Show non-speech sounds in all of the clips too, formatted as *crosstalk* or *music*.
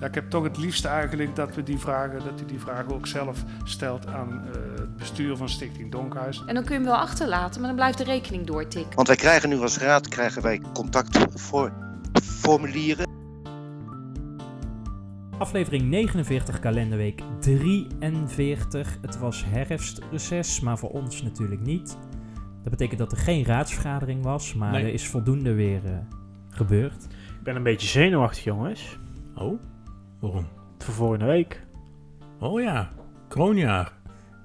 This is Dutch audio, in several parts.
Ja, ik heb toch het liefst eigenlijk dat we die vragen, dat u die vragen ook zelf stelt aan uh, het bestuur van Stichting Donkhuis. En dan kun je hem wel achterlaten, maar dan blijft de rekening doortikken. Want wij krijgen nu als raad krijgen wij contactformulieren. Aflevering 49, kalenderweek 43. Het was herfstreces, maar voor ons natuurlijk niet. Dat betekent dat er geen raadsvergadering was, maar Nee. er is voldoende weer eh, gebeurd. Ik ben een beetje zenuwachtig, jongens. Oh, waarom? Voor volgende week. Oh ja, kroonjaar.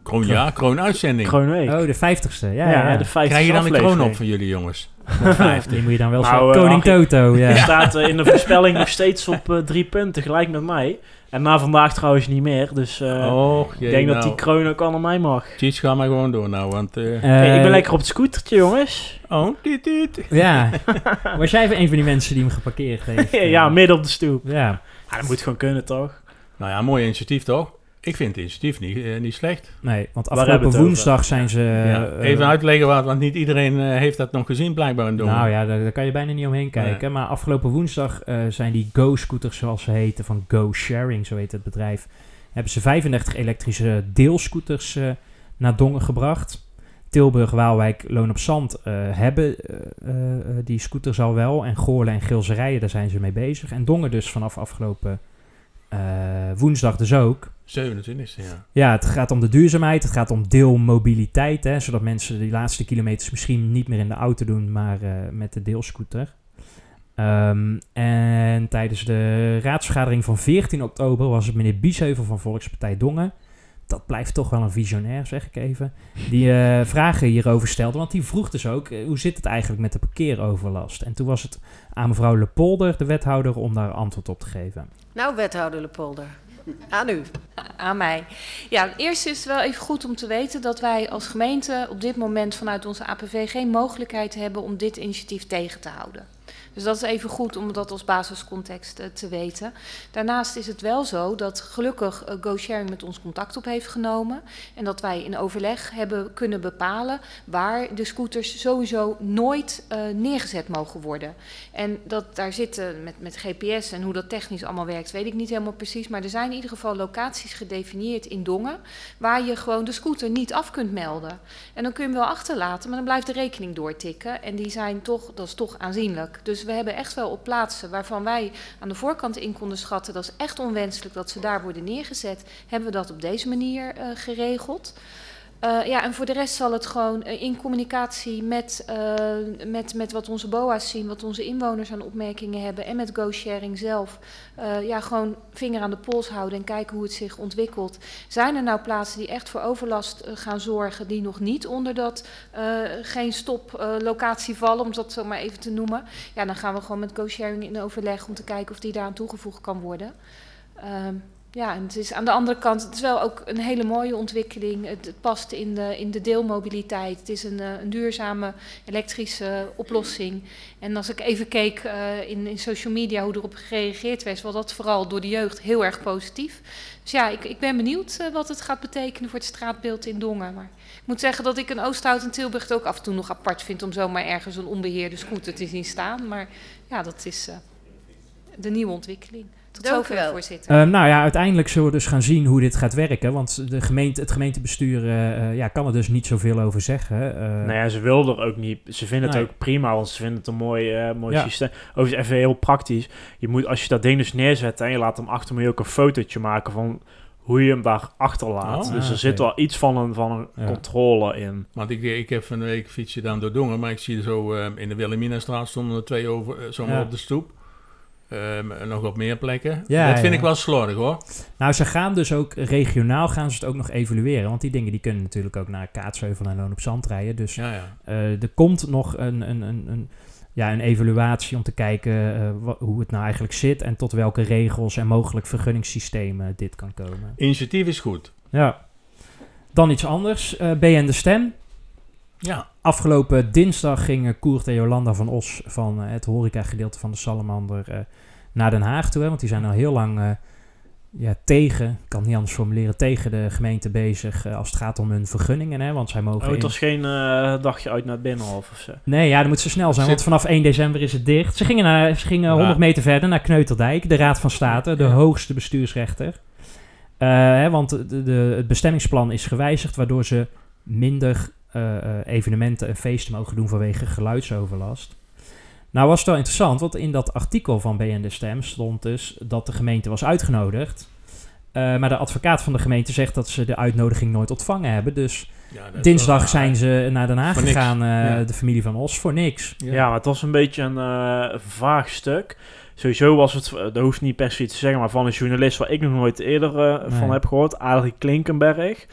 Kroonjaar, kroonuitzending. Kroonweek. Oh, de 50ste. Ja, ja, ja, de 50 Krijg je dan een kroon op van jullie jongens? *laughs* Die moet je dan wel Nou, zo. eh, Koning Toto, Je ja. staat eh, in de voorspelling nog steeds op eh, drie punten, gelijk met mij. En na vandaag trouwens niet meer. Dus ik denk nou. dat die kroon ook aan mij mag. Cheats, ga maar gewoon door nou, want... eh, Hey, ik ben lekker op het scootertje, jongens. Oh, dit, dit. Ja. *laughs* Was jij even een van die mensen die hem geparkeerd heeft? *laughs* ja, midden op de stoep. Ja. Ja, dat moet gewoon kunnen, toch? Nou ja, mooi initiatief toch? Ik vind het initiatief niet, eh, niet slecht. Nee, want afgelopen woensdag zijn ze... ja. eh, Even uitleggen wat, want niet iedereen eh, heeft dat nog gezien blijkbaar in Dongen. Nou ja, daar, daar kan je bijna niet omheen kijken. Maar afgelopen woensdag eh, zijn die Go-scooters, zoals ze heten, van Go Sharing, zo heet het bedrijf, hebben ze 35 elektrische deelscooters eh, naar Dongen gebracht. Tilburg, Waalwijk, Loon op Zand eh, hebben eh, eh, die scooters al wel. En Goorlen en Gilserijen, daar zijn ze mee bezig. En Dongen dus vanaf afgelopen woensdag dus ook. 27 ja. Ja, het gaat om de duurzaamheid, het gaat om deelmobiliteit, hè, zodat mensen die laatste kilometers misschien niet meer in de auto doen, maar met de deelscooter. Ehm, en tijdens de raadsvergadering van 14 oktober was het meneer Biesheuvel van Volkspartij Dongen. Dat blijft toch wel een visionair, zeg ik even. Die eh, vragen hierover stelde. Want die vroeg dus ook, eh, hoe zit het eigenlijk met de parkeeroverlast? En toen was het aan mevrouw Lepolder, de wethouder, om daar antwoord op te geven. Nou, wethouder Lepolder. Aan u. *laughs* Aan mij. Ja, eerst is het wel even goed om te weten dat wij als gemeente op dit moment vanuit onze APV geen mogelijkheid hebben om dit initiatief tegen te houden. Dus dat is even goed om dat als basiscontext eh, te weten. Daarnaast is het wel zo dat gelukkig eh, GoSharing met ons contact op heeft genomen. En dat wij in overleg hebben kunnen bepalen waar de scooters sowieso nooit eh, neergezet mogen worden. En dat daar zitten met, met GPS en hoe dat technisch allemaal werkt, weet ik niet helemaal precies. Maar er zijn in ieder geval locaties gedefinieerd in Dongen waar je gewoon de scooter niet af kunt melden. En dan kun je hem wel achterlaten, maar dan blijft de rekening doortikken. En die zijn toch, dat is toch aanzienlijk. Dus we hebben echt wel op plaatsen waarvan wij aan de voorkant in konden schatten, dat is echt onwenselijk dat ze daar worden neergezet, hebben we dat op deze manier eh, geregeld. Eh, ja, en voor de rest zal het gewoon eh, in communicatie met, eh, met, met wat onze BOA's zien, wat onze inwoners aan opmerkingen hebben en met GoSharing zelf, ja, gewoon vinger aan de pols houden en kijken hoe het zich ontwikkelt. Zijn er nou plaatsen die echt voor overlast gaan zorgen, die nog niet onder dat geen stop locatie vallen, om dat zo maar even te noemen? Ja, dan gaan we gewoon met GoSharing in overleg om te kijken of die daaraan toegevoegd kan worden. Ehm, ja, en het is aan de andere kant, het is wel ook een hele mooie ontwikkeling. Het, past in de, in de deelmobiliteit. Het is een, eh, een duurzame elektrische oplossing. En als ik even keek eh, in, in social media hoe erop gereageerd werd, was dat vooral door de jeugd heel erg positief. Dus ja, ik, ik ben benieuwd eh, wat het gaat betekenen voor het straatbeeld in Dongen. Maar ik moet zeggen dat ik een Oosthout in Tilburg ook af en toe nog apart vind om zomaar ergens een onbeheerde scooter te zien staan. Maar ja, dat is de nieuwe ontwikkeling. Tot Dank u zover, wel. voorzitter. Eh, nou ja, uiteindelijk zullen we dus gaan zien hoe dit gaat werken. Want de gemeente, het gemeentebestuur eh, eh, ja, kan er dus niet zoveel over zeggen. Eh, Nou ja, ze wilden er ook niet. Ze vinden het Nee. ook prima, want ze vinden het een mooi, eh, mooi Ja. systeem. Overigens even heel praktisch. Je moet, als je dat ding dus neerzet en je laat hem achter me ook een fotootje maken van hoe je hem daar achterlaat. Oh, dus ah, er zit oké. wel iets van een, van een Ja. controle in. Want ik, ik heb van de week fietsje dan door Dongen, maar ik zie er zo eh, in de Wilhelminastraat stonden er twee over, zomaar Ja. op de stoep. Ehm, nog op meer plekken. Ja, dat vind ja. ik wel slordig hoor. Nou, ze gaan dus ook regionaal gaan ze het ook nog evalueren. Want die dingen die kunnen natuurlijk ook naar Kaatsheuvel en Loon op Zand rijden. Dus Ja, eh, er komt nog een, een, een, een, ja, een evaluatie om te kijken eh, hoe het nou eigenlijk zit. En tot welke regels en mogelijk vergunningssystemen dit kan komen. Initiatief is goed. Ja. Dan iets anders. eh BN De Stem. Ja, Afgelopen dinsdag gingen Koert en Jolanda van Os van het horecagedeelte van de Salamander naar Den Haag toe. Hè, want die zijn al heel lang eh, ja, tegen, ik kan het niet anders formuleren, tegen de gemeente bezig eh, als het gaat om hun vergunningen. Hè, want zij mogen Oh, het in- was geen eh, dagje uit naar het binnenhof of zo. Nee, ja, dat moet zo snel zijn, Zit- want vanaf 1 december is het dicht. Ze gingen, naar, ze gingen Ja. 100 meter verder naar Kneuterdijk, de Raad van State, de Ja. hoogste bestuursrechter. Eh, hè, want de, de, het bestemmingsplan is gewijzigd, waardoor ze minder eh, eh, evenementen en feesten mogen doen vanwege geluidsoverlast. Nou was het wel interessant, want in dat artikel van BN De Stem stond dus dat de gemeente was uitgenodigd. Eh, maar de advocaat van de gemeente zegt dat ze de uitnodiging nooit ontvangen hebben. Dus ja dinsdag zijn ze naar Den Haag gegaan, eh, Ja. de familie van Os, voor niks. Ja. maar het was een beetje een eh, vaag stuk. Sowieso was het, dat hoeft niet per se iets te zeggen, maar van een journalist waar ik nog nooit eerder van heb gehoord, Adrie Klinkenberg.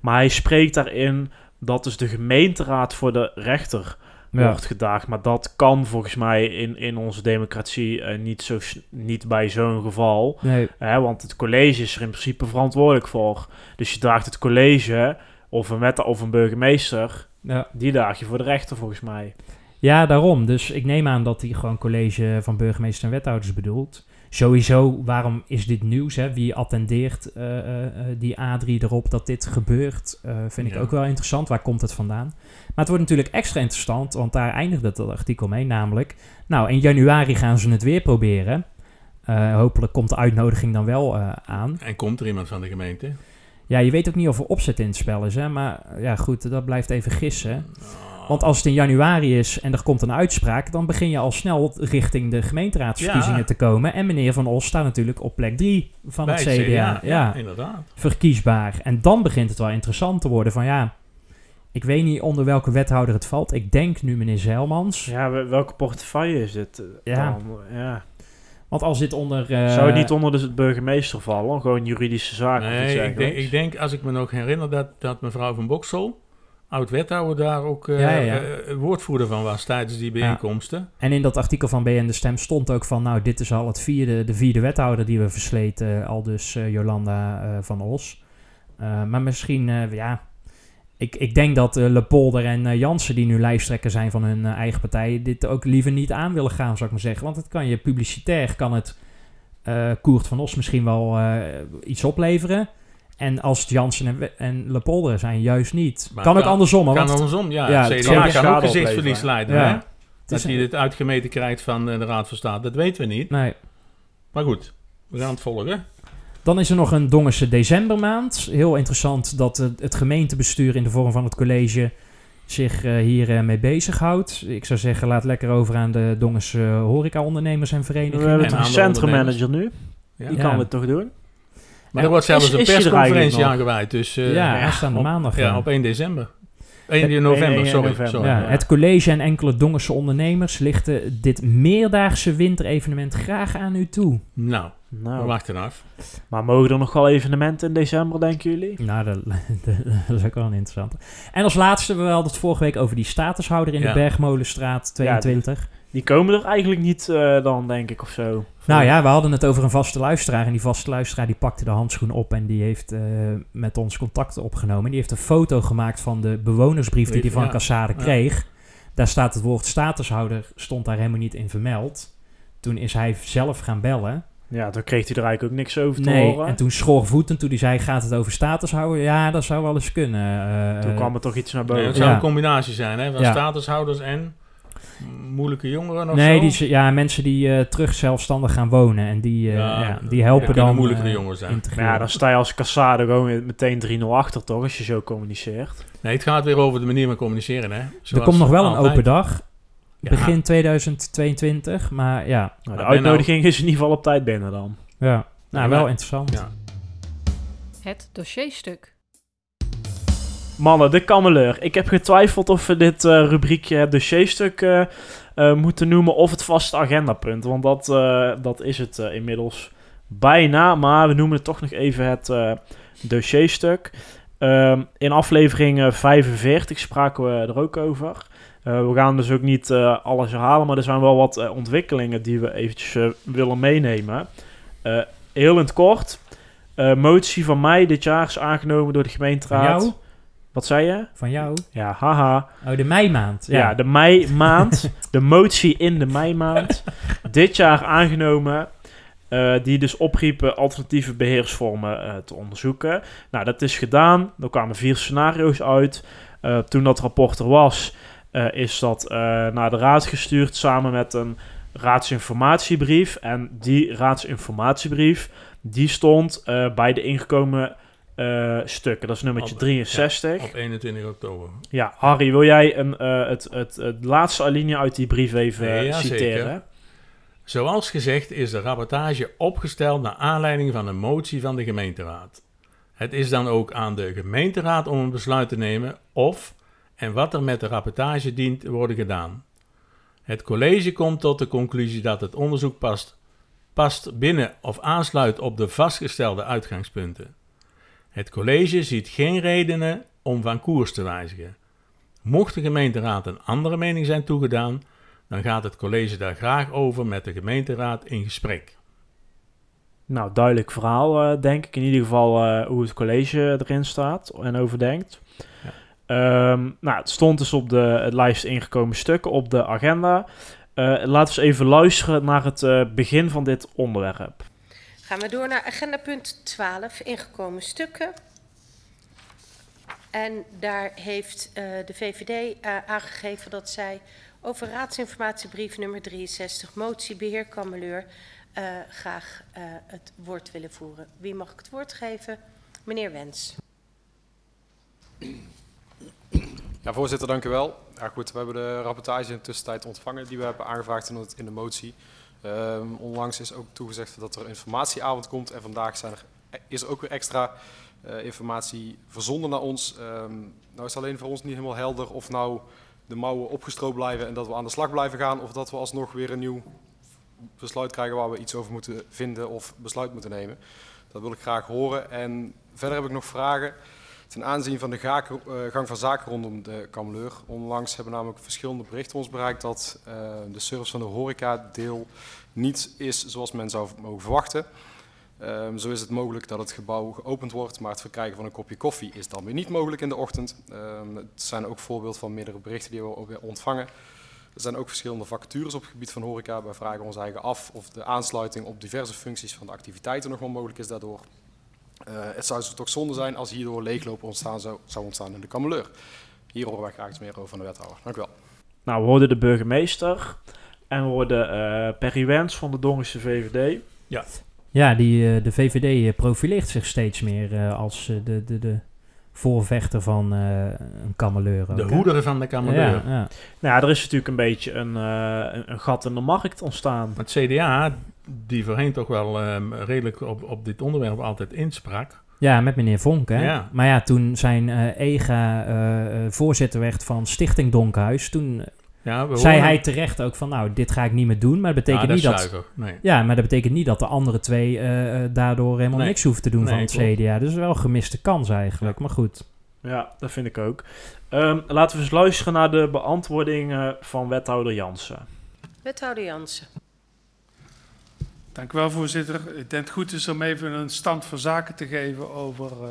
Maar hij spreekt daarin dat dus de gemeenteraad voor de rechter Ja. wordt gedaagd. Maar dat kan volgens mij in, in onze democratie eh, niet, zo, niet bij zo'n geval. Nee, Hè, want het college is er in principe verantwoordelijk voor. Dus je draagt het college of een wet of een burgemeester, ja. die daag je voor de rechter volgens mij. ja, daarom. Dus ik neem aan dat hij gewoon college van burgemeester en wethouders bedoelt. Sowieso, waarom is dit nieuws? Hè? Wie attendeert eh, eh, eh, die A3 erop dat dit gebeurt? Vind ik Ja. ook wel interessant. Waar komt het vandaan? Maar het wordt natuurlijk extra interessant, want daar eindigt het artikel mee. Namelijk, nou, in januari gaan ze het weer proberen. Hopelijk komt de uitnodiging dan wel aan. En komt er iemand van de gemeente? Ja, je weet ook niet of er opzet in het spel is, hè? maar ja, goed, dat blijft even gissen. Want als het in januari is en er komt een uitspraak, dan begin je al snel richting de gemeenteraadsverkiezingen Ja. te komen. En meneer Van Os staat natuurlijk op plek 3 van Bij het CDA. Ja, inderdaad. verkiesbaar. En dan begint het wel interessant te worden van ja, ik weet niet onder welke wethouder het valt. Ik denk nu meneer Zeilmans. Ja, wel- welke portefeuille is dit? eh, Ja. dan? ja. Want als dit onder... eh, Zou het niet onder de burgemeester vallen? Gewoon juridische zaken Nee, ik denk, ik denk, als ik me nog herinner, dat, dat mevrouw van Boksel, oud-wethouder, daar ook eh, Ja, eh, woordvoerder van was tijdens die bijeenkomsten. En in dat artikel van BN De Stem stond ook van... nou, dit is al het vierde, de vierde wethouder die we versleten. Al dus eh, Jolanda eh, van Os. Eh, maar misschien, eh, ja... Ik, ik denk dat eh Lepolder en eh, Jansen, die nu lijsttrekker zijn van hun eh, eigen partij... dit ook liever niet aan willen gaan, zou ik maar zeggen. Want het kan je publicitair, kan het eh Koert van Os misschien wel eh, iets opleveren... En als Jansen en, We- en Lepolder zijn, juist niet. Maar kan ook andersom, Kan want andersom, ja. Ja, het CDA kan ook gezichtsverlies leiden. Ja. Hè? Het Dat hij dit uitgemeten krijgt van eh, de Raad van State, dat weten we niet. Nee, Maar goed, we gaan het volgen. Dan is er nog een Dongense decembermaand. Heel interessant dat het, gemeentebestuur in de vorm van het college zich eh, hier eh, mee bezighoudt. Ik zou zeggen, laat lekker over aan de Dongense horecaondernemers en We verenigingen. hebben En toch een centrummanager nu? Ja. Die Ja. kan het toch doen? Maar er wordt zelfs Is- een er persconferentie aangeweid. Dus eh, ja, ja, aanstaande maandag. ja, ja. op 1 december. 1 1 november, sorry. november. Ja, ja. Het college en enkele Dongense ondernemers lichten dit meerdaagse winterevenement graag aan u toe. Nou, we Nou, wachten af. maar mogen er nog wel evenementen in december, denken jullie? Nou, dat, *laughs* dat is ook wel een interessante. En als laatste, we hadden het vorige week over die statushouder in Ja. de Bergmolenstraat 22. Die komen er eigenlijk niet eh, dan, denk ik, of zo. Nou ja, we hadden het over een vaste luisteraar. En die vaste luisteraar die pakte de handschoen op en die heeft eh, met ons contact opgenomen. En die heeft een foto gemaakt van de bewonersbrief die hij van ja. Cassade Ja. kreeg. Daar staat het woord statushouder, stond daar helemaal niet in vermeld. Toen is hij zelf gaan bellen. Ja, toen kreeg hij er eigenlijk ook niks over te Nee, horen. en toen schoorvoetend toen hij zei, gaat het over statushouder? Ja, dat zou wel eens kunnen. Eh, Toen kwam er toch iets naar Nee, boven. het zou Ja. een combinatie zijn hè, van Ja. statushouders en moeilijke jongeren of nee, zo. die, ja, mensen die eh, terug zelfstandig gaan wonen. En die, eh, Ja, ja, die helpen dan moeilijkere eh, jongens zijn. ja, dan sta je als cassade gewoon meteen 3-0 achter, toch? Als je zo communiceert. Nee, het gaat weer over de manier van communiceren. Hè? er komt nog wel een altijd. open dag. Ja. Begin 2022. Maar ja, Nou, de uitnodiging is in ieder geval op tijd binnen dan. ja. nou Ja, wel interessant. Ja. Het dossierstuk. Mannen, de kameleur. Ik heb getwijfeld of we dit eh, rubriekje het dossierstuk eh, moeten noemen of het vaste agendapunt. Want dat, dat is het inmiddels bijna. Maar we noemen het toch nog even het dossierstuk. Ehm, in aflevering eh, 45 spraken we er ook over. We gaan dus ook niet alles herhalen, maar er zijn wel wat ontwikkelingen die we eventjes willen meenemen. Heel in het kort. Motie van mei dit jaar is aangenomen door de gemeenteraad. Wat zei je? Van jou? Ja, haha. Oh, de meimaand. Ja, Ja, de meimaand. *laughs* de motie in de meimaand. dit jaar aangenomen. eh, die dus opriepen alternatieve beheersvormen eh, te onderzoeken. Nou, dat is gedaan. Er kwamen vier scenario's uit. Eh, toen dat rapport er was, is dat naar de raad gestuurd samen met een raadsinformatiebrief. En die raadsinformatiebrief, die stond bij de ingekomen eh, stukken. Dat is nummertje Op- 63. Op 21 oktober. Ja, Harry, wil jij een, eh, het, het, het laatste alinea uit die brief even eh, Ja, zeker. citeren? Zoals gezegd is de rapportage opgesteld naar aanleiding van een motie van de gemeenteraad. Het is dan ook aan de gemeenteraad om een besluit te nemen of en wat er met de rapportage dient te worden gedaan. Het college komt tot de conclusie dat het onderzoek past, past binnen of aansluit op de vastgestelde uitgangspunten. Het college ziet geen redenen om van koers te wijzigen. Mocht de gemeenteraad een andere mening zijn toegedaan, dan gaat het college daar graag over met de gemeenteraad in gesprek. Nou, duidelijk verhaal, eh, denk ik. In ieder geval eh, hoe het college erin staat en overdenkt. Ja. Ehm, nou, het stond dus op de het lijst ingekomen stukken op de agenda. Eh, laten we eens even luisteren naar het begin van dit onderwerp. Gaan we door naar agenda punt 12, ingekomen stukken. En daar heeft eh, de VVD eh, aangegeven dat zij over raadsinformatiebrief nummer 63, motie beheer Kameleur, eh, graag het woord willen voeren. Wie mag ik het woord geven? Meneer Wens. Ja, voorzitter, dank u wel. Ja, goed, we hebben de rapportage in de tussentijd ontvangen die we hebben aangevraagd in de motie. Ehm, onlangs is ook toegezegd dat er een informatieavond komt en vandaag zijn er, is er ook weer extra eh, informatie verzonden naar ons. Ehm, nou is alleen voor ons niet helemaal helder of nou de mouwen opgestroopt blijven en dat we aan de slag blijven gaan of dat we alsnog weer een nieuw besluit krijgen waar we iets over moeten vinden of besluit moeten nemen. Dat wil ik graag horen. En verder heb ik nog vragen. Ten aanzien van de eh, gang van zaken rondom de Kameleur. Onlangs hebben namelijk verschillende berichten ons bereikt dat eh, de service van de horeca-deel niet is zoals men zou mogen verwachten. Ehm, zo is het mogelijk dat het gebouw geopend wordt, maar het verkrijgen van een kopje koffie is dan weer niet mogelijk in de ochtend. Ehm, het zijn ook voorbeeld van meerdere berichten die we ontvangen. Er zijn ook verschillende vacatures op het gebied van horeca. Wij vragen ons eigen af of de aansluiting op diverse functies van de activiteiten nog wel mogelijk is daardoor. Eh, het zou dus toch zonde zijn als hierdoor leeglopen ontstaan zou, zou ontstaan in de kameleur. Hier horen wij graag iets meer over van de wethouder. Dank u wel. Nou, we hoorden de burgemeester en we hoorden eh Perry Wens van de Dongense VVD. Ja, die, eh, de VVD profileert zich steeds meer eh, als de, de, de voorvechter van eh, een kameleur. De hè? hoederen van de Kamerleur. Ja, ja. Nou ja, er is natuurlijk een beetje een, eh, een, een gat in de markt ontstaan. Het CDA, die voorheen toch wel ehm, redelijk op, op dit onderwerp altijd insprak. ja, met meneer Vonk. Hè? Ja. Maar ja, toen zijn eh, EGA eh, eh, voorzitter werd van Stichting Donkhuis, toen Ja, we zei horen- hij terecht ook van nou, dit ga ik niet meer doen. Maar dat betekent Ja, niet is dat... zuiver. Nee. Ja, maar dat betekent niet dat de andere twee daardoor helemaal Nee. niks hoeven te doen Nee, van het klopt. CDA. Dus wel een gemiste kans eigenlijk. Maar goed. Ja, dat vind ik ook. Ehm, laten we eens luisteren naar de beantwoording eh, van wethouder Jansen. Wethouder Jansen. Dank u wel, voorzitter. Ik denk het goed is om even een stand van zaken te geven over eh,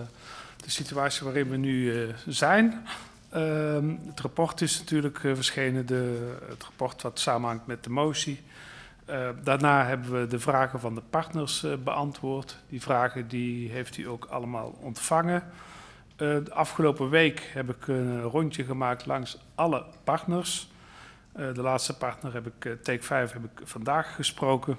de situatie waarin we nu eh, zijn. Ehm, het rapport is natuurlijk eh, verschenen, de, het rapport wat samenhangt met de motie. Eh, daarna hebben we de vragen van de partners beantwoord. Die vragen die heeft u ook allemaal ontvangen. De afgelopen week heb ik een rondje gemaakt langs alle partners. De laatste partner heb ik, Take 5, heb ik vandaag gesproken.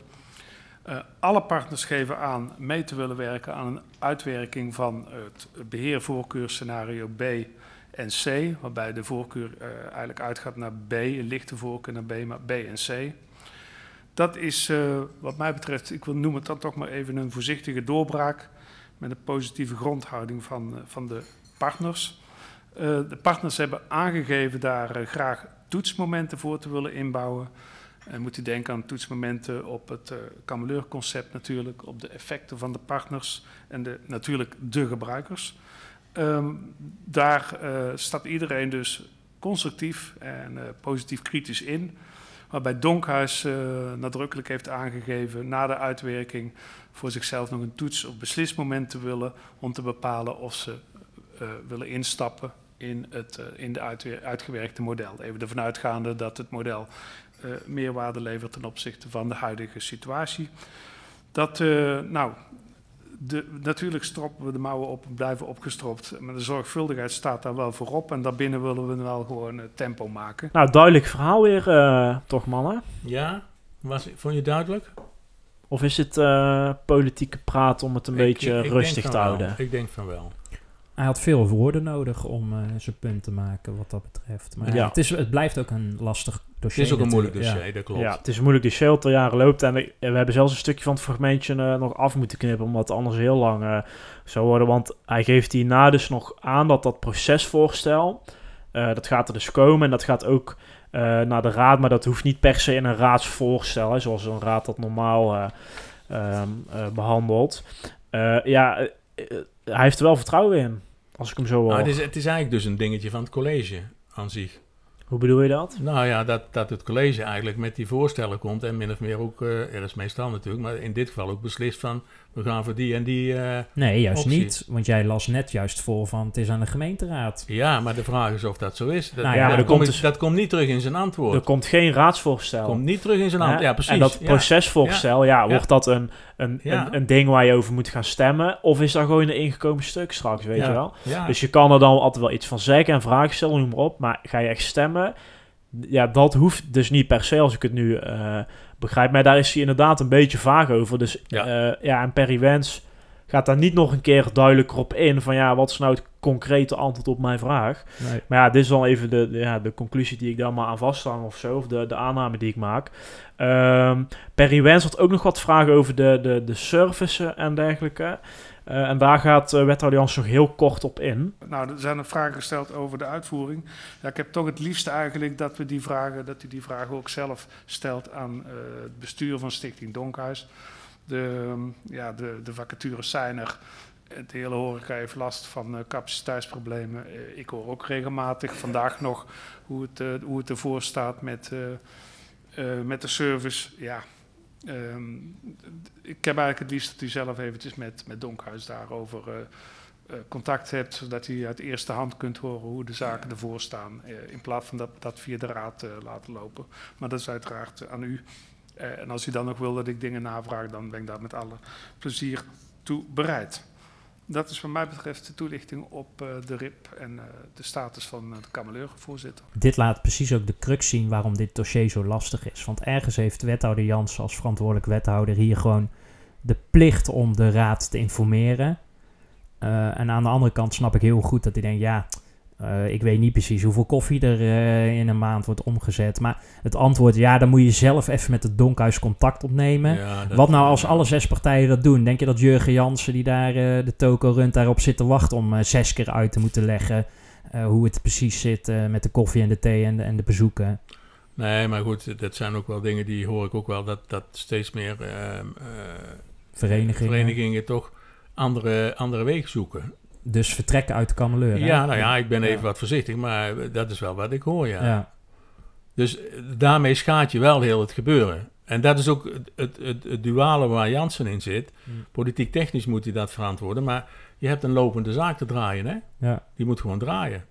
Eh, alle partners geven aan mee te willen werken aan een uitwerking van het beheervoorkeurscenario B en C, waarbij de voorkeur eh, eigenlijk uitgaat naar B, een lichte voorkeur naar B, maar B en C. Dat is eh, wat mij betreft, ik wil noemen het dan toch maar even een voorzichtige doorbraak met een positieve grondhouding van, van de partners. De partners hebben aangegeven daar graag toetsmomenten voor te willen inbouwen. En moet u denken aan toetsmomenten op het uh, Kameleur-concept natuurlijk, op de effecten van de partners en de, natuurlijk de gebruikers. Ehm, daar eh, staat iedereen dus constructief en eh, positief kritisch in. Waarbij Donkhuis eh, nadrukkelijk heeft aangegeven na de uitwerking voor zichzelf nog een toets- of beslismoment te willen om te bepalen of ze eh, willen instappen in, het, uh, in de uit, uitgewerkte model. Even ervan uitgaande dat het model uh, meerwaarde levert ten opzichte van de huidige situatie. Dat, uh, nou, de, natuurlijk stroppen we de mouwen op en blijven opgestropt. Maar de zorgvuldigheid staat daar wel voorop. En daarbinnen willen we wel gewoon tempo maken. Nou, duidelijk verhaal weer, toch mannen? Ja, was, vond je duidelijk? Of is het politieke praat om het een ik, beetje ik, ik rustig te houden? Wel. Ik denk van wel. Hij had veel woorden nodig om uh, zijn punt te maken wat dat betreft. Maar ja. het, is, het blijft ook een lastig dossier. Het is ook een moeilijk dossier, ja. dat klopt. Ja, het is een moeilijk dossier dat al jaren loopt. En we hebben zelfs een stukje van het fragmentje uh, nog af moeten knippen, omdat het anders heel lang uh, zou worden. Want hij geeft hierna dus nog aan dat dat procesvoorstel, dat gaat er dus komen en dat gaat ook naar de raad. Maar dat hoeft niet per se in een raadsvoorstel, hè, zoals een raad dat normaal ehm, behandelt. ja, hij heeft er wel vertrouwen in. Als ik hem zo nou, het, is, het is eigenlijk dus een dingetje van het college aan zich. Hoe bedoel je dat? Nou ja, dat, dat het college eigenlijk met die voorstellen komt en min of meer ook, uh, er is meestal natuurlijk, maar in dit geval ook beslist van we gaan voor die en die. Uh, nee, juist niet. Want jij las net juist voor van het is aan de gemeenteraad. Ja, maar de vraag is of dat zo is. Dat, nou ja, dat, komt, dus, dat komt niet terug in zijn antwoord. Er komt geen raadsvoorstel. Komt niet terug in zijn antwoord. Ja, precies. En dat procesvoorstel, ja, wordt dat een, een, een, een, ding waar je over moet gaan stemmen? Of is dat gewoon een ingekomen stuk straks, weet je wel? Dus je kan er dan altijd wel iets van zeggen en vragen stellen, noem maar op. Maar ga je echt stemmen? Ja, dat hoeft dus niet per se als ik het nu. Uh, begrijp. Maar daar is hij inderdaad een beetje vaag over. Dus ja, uh, ja en Perry Wens gaat daar niet nog een keer duidelijker op in van ja, wat is nou het concrete antwoord op mijn vraag? Nee. Maar ja, dit is dan even de, de, ja, de conclusie die ik daar maar aan vasthang of zo, of de, de aanname die ik maak. Um, Perry Wens had ook nog wat vragen over de, de, de services en dergelijke. Uh, en daar gaat uh, wethouder nog heel kort op in. Nou, er zijn er vragen gesteld over de uitvoering. Ja, ik heb toch het liefst eigenlijk dat we die vragen, dat u die vragen ook zelf stelt aan uh, het bestuur van Stichting Donkhuis. De, um, ja, de, de vacatures zijn er. Het hele horeca heeft last van capaciteitsproblemen. Ik hoor ook regelmatig vandaag nog hoe het, hoe het ervoor staat met, met de service. Ja, Um, ik heb eigenlijk het liefst dat u zelf eventjes met, met Donkhuis daarover uh, uh, contact hebt, zodat u uit eerste hand kunt horen hoe de zaken ervoor staan, uh, in plaats van dat dat via de raad laten lopen. Maar dat is uiteraard aan u. en als u dan nog wil dat ik dingen navraag, dan ben ik daar met alle plezier toe bereid. Dat is wat mij betreft de toelichting op uh, de RIP en uh, de status van uh, de kameleur, voorzitter. Dit laat precies ook de crux zien waarom dit dossier zo lastig is. Want ergens heeft wethouder Jans als verantwoordelijk wethouder hier gewoon de plicht om de raad te informeren. en aan de andere kant snap ik heel goed dat hij denkt, ja, uh, ik weet niet precies hoeveel koffie er uh, in een maand wordt omgezet. Maar het antwoord, ja, dan moet je zelf even met het Donkhuis contact opnemen. Ja, Wat nou als alle zes partijen dat doen? Denk je dat Jurgen Jansen, die daar uh, de toko runt, daarop zit te wachten om zes keer uit te moeten leggen hoe het precies zit met de koffie en de thee en de, en de bezoeken? Nee, maar goed, dat zijn ook wel dingen die hoor ik ook wel, dat, dat steeds meer ehm, verenigingen. verenigingen toch andere, andere wegen zoeken. Dus vertrekken uit de kameleur. Ja, nou ja, ik ben even wat voorzichtig, maar dat is wel wat ik hoor, ja. ja. Dus daarmee schaadt je wel heel het gebeuren. En dat is ook het, het, het, het duale waar Jansen in zit. Hmm. Politiek technisch moet hij dat verantwoorden, maar je hebt een lopende zaak te draaien, hè? Ja. Die moet gewoon draaien.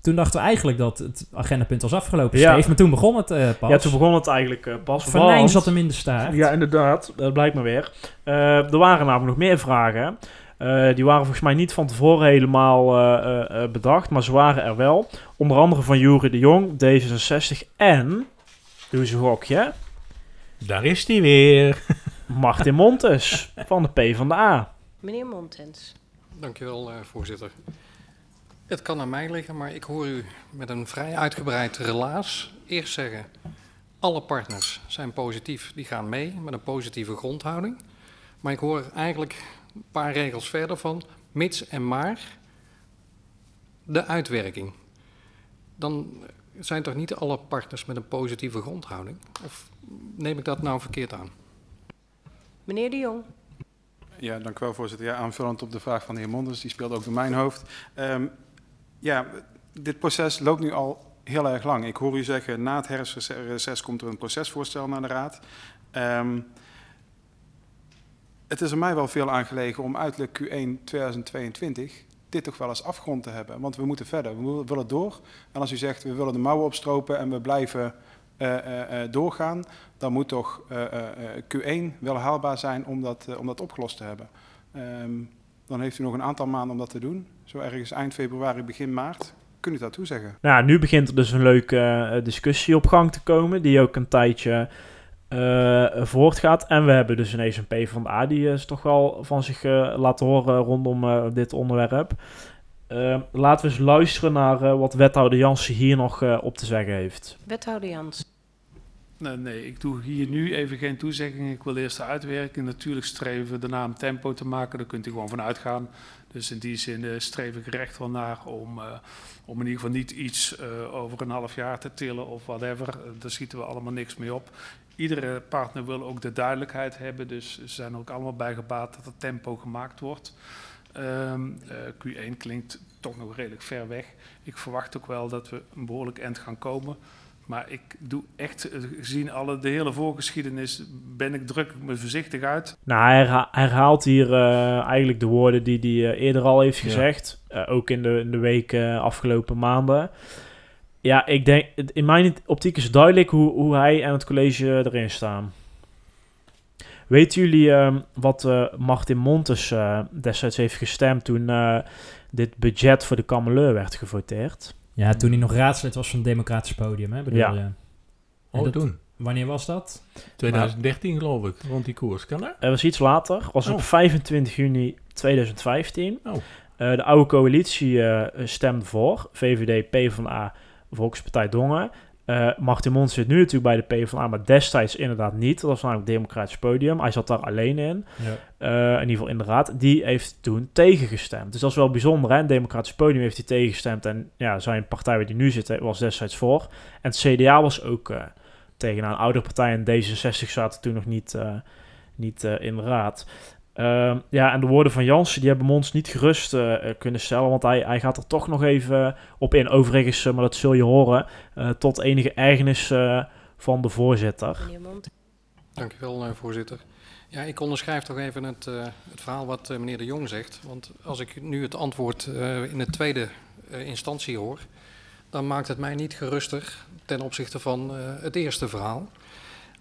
Toen dachten we eigenlijk dat het agendapunt was afgelopen, ja. maar toen begon het uh, pas. Ja, toen begon het eigenlijk uh, pas. Van zat hem in de staart. Ja, inderdaad. Dat blijkt maar weer. Uh, er waren namelijk nog meer vragen. Uh, die waren volgens mij niet van tevoren helemaal uh, uh, bedacht, maar ze waren er wel. Onder andere van Jurie de Jong, D66 en, doe eens een gokje. Daar is hij weer. *laughs* Martin Montes van de P van de A. Meneer Montens. Dankjewel, voorzitter. Het kan aan mij liggen, maar ik hoor u met een vrij uitgebreid relaas eerst zeggen... alle partners zijn positief, die gaan mee met een positieve grondhouding. Maar ik hoor eigenlijk een paar regels verder van mits en maar de uitwerking. Dan zijn toch niet alle partners met een positieve grondhouding? Of neem ik dat nou verkeerd aan? Meneer de Jong. Ja, dank u wel, voorzitter. Ja, aanvullend op de vraag van de heer Monders, die speelt ook door mijn hoofd. Um, ja, dit proces loopt nu al heel erg lang. Ik hoor u zeggen, na het herfstreces komt er een procesvoorstel naar de Raad. Um, het is er mij wel veel aangelegen om uiterlijk Q1 2022 dit toch wel eens afgrond te hebben. Want we moeten verder, we willen door. En als u zegt, we willen de mouwen opstropen en we blijven uh, doorgaan, dan moet toch Q1 wel haalbaar zijn om dat, om dat opgelost te hebben. Um, dan heeft u nog een aantal maanden om dat te doen. Zo ergens eind februari, begin maart. Kunt u dat toezeggen? Nou, nu begint er dus een leuke discussie op gang te komen, die ook een tijdje uh, voortgaat. En we hebben dus ineens een P van de A die is toch wel van zich uh, laten horen rondom uh, dit onderwerp. laten we eens luisteren naar wat wethouder Jansen hier nog op te zeggen heeft. Wethouder Jansen. Nee, nee, ik doe hier nu even geen toezegging. Ik wil eerst de uitwerking. Natuurlijk streven de naam tempo te maken. Daar kunt u gewoon van uitgaan. Dus in die zin uh, streef ik er echt wel naar om, uh, om in ieder geval niet iets uh, over een half jaar te tillen of whatever. daar schieten we allemaal niks mee op iedere partner wil ook de duidelijkheid hebben. Dus ze zijn er ook allemaal bij gebaat dat het tempo gemaakt wordt. Um, uh, Q1 klinkt toch nog redelijk ver weg. Ik verwacht ook wel dat we een behoorlijk eind gaan komen. Maar ik doe echt, eh, gezien alle, de hele voorgeschiedenis, ben ik druk me voorzichtig uit. Nou, hij herhaalt hier uh, eigenlijk de woorden die hij uh, eerder al heeft gezegd. Ja. ook in de, in de week afgelopen maanden. Ja, ik denk, in mijn optiek is duidelijk hoe, hoe hij en het college erin staan. Weten jullie uh, wat uh, Martin Montes uh, destijds heeft gestemd toen uh, dit budget voor de Kameleur werd gevoteerd? Ja, toen hij nog raadslid was van het Democratisch Podium, hè? Bedoel ja. je? Oh, dat, toen. Wanneer was dat? 2013 geloof ik, rond die koers. Kan dat? Het was iets later. was oh. op 25 juni 2015. Oh. de oude coalitie stemde voor. VVD, PvdA, Volkspartij Dongen. Uh, Martin Mons zit nu natuurlijk bij de PvdA, maar destijds inderdaad niet. Dat was namelijk Democratisch Podium. Hij zat daar alleen in. Ja. Uh, in ieder geval in de raad. Die heeft toen tegengestemd. Dus dat is wel bijzonder. Hè? Democratisch Podium heeft hij tegengestemd. En ja, zijn partij waar die nu zit, was destijds voor. En het CDA was ook uh, tegen. Nou, een oudere partij en D66 zaten toen nog niet, niet in de raad. Uh, ja, en de woorden van Jansen, die hebben ons niet gerust uh, kunnen stellen, want hij, hij gaat er toch nog even op in. Overigens, uh, maar dat zul je horen, eh, tot enige ergernis van de voorzitter. Dankjewel, voorzitter. Ja, ik onderschrijf toch even het, het verhaal wat meneer de Jong zegt. Want als ik nu het antwoord in de tweede instantie hoor, dan maakt het mij niet geruster ten opzichte van het eerste verhaal.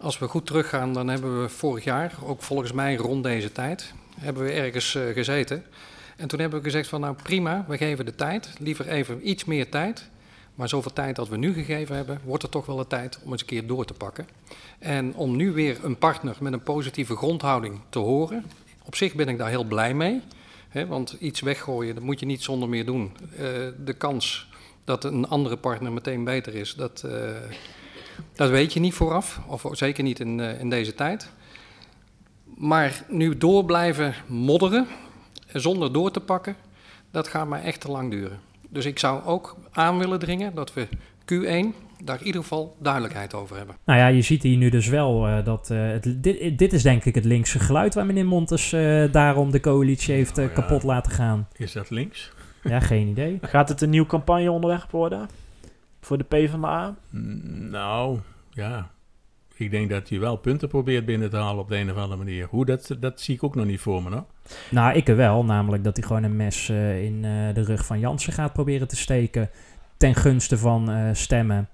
Als we goed teruggaan, dan hebben we vorig jaar, ook volgens mij rond deze tijd, hebben we ergens uh, gezeten. En toen hebben we gezegd van nou prima, we geven de tijd, liever even iets meer tijd. Maar zoveel tijd dat we nu gegeven hebben, wordt er toch wel de tijd om eens een keer door te pakken. En om nu weer een partner met een positieve grondhouding te horen. Op zich ben ik daar heel blij mee. Hè, want iets weggooien, dat moet je niet zonder meer doen. Uh, de kans dat een andere partner meteen beter is, dat, uh, dat weet je niet vooraf, of zeker niet in, uh, in deze tijd. Maar nu door blijven modderen, zonder door te pakken, dat gaat maar echt te lang duren. Dus ik zou ook aan willen dringen dat we Q1 daar in ieder geval duidelijkheid over hebben. Nou ja, je ziet hier nu dus wel uh, dat... Uh, het, dit, dit, is denk ik het linkse geluid waar meneer Montes uh, daarom de coalitie heeft oh, ja. kapot laten gaan. Is dat links? Ja, geen idee. Gaat het een nieuw campagneonderwerp worden? Voor de PvdA? Mm, nou, ja. Ik denk dat hij wel punten probeert binnen te halen op de een of andere manier. Hoe, dat, dat zie ik ook nog niet voor me, no? Nou, ik er wel. Namelijk dat hij gewoon een mes uh, in uh, de rug van Jansen gaat proberen te steken. Ten gunste van uh, stemmen.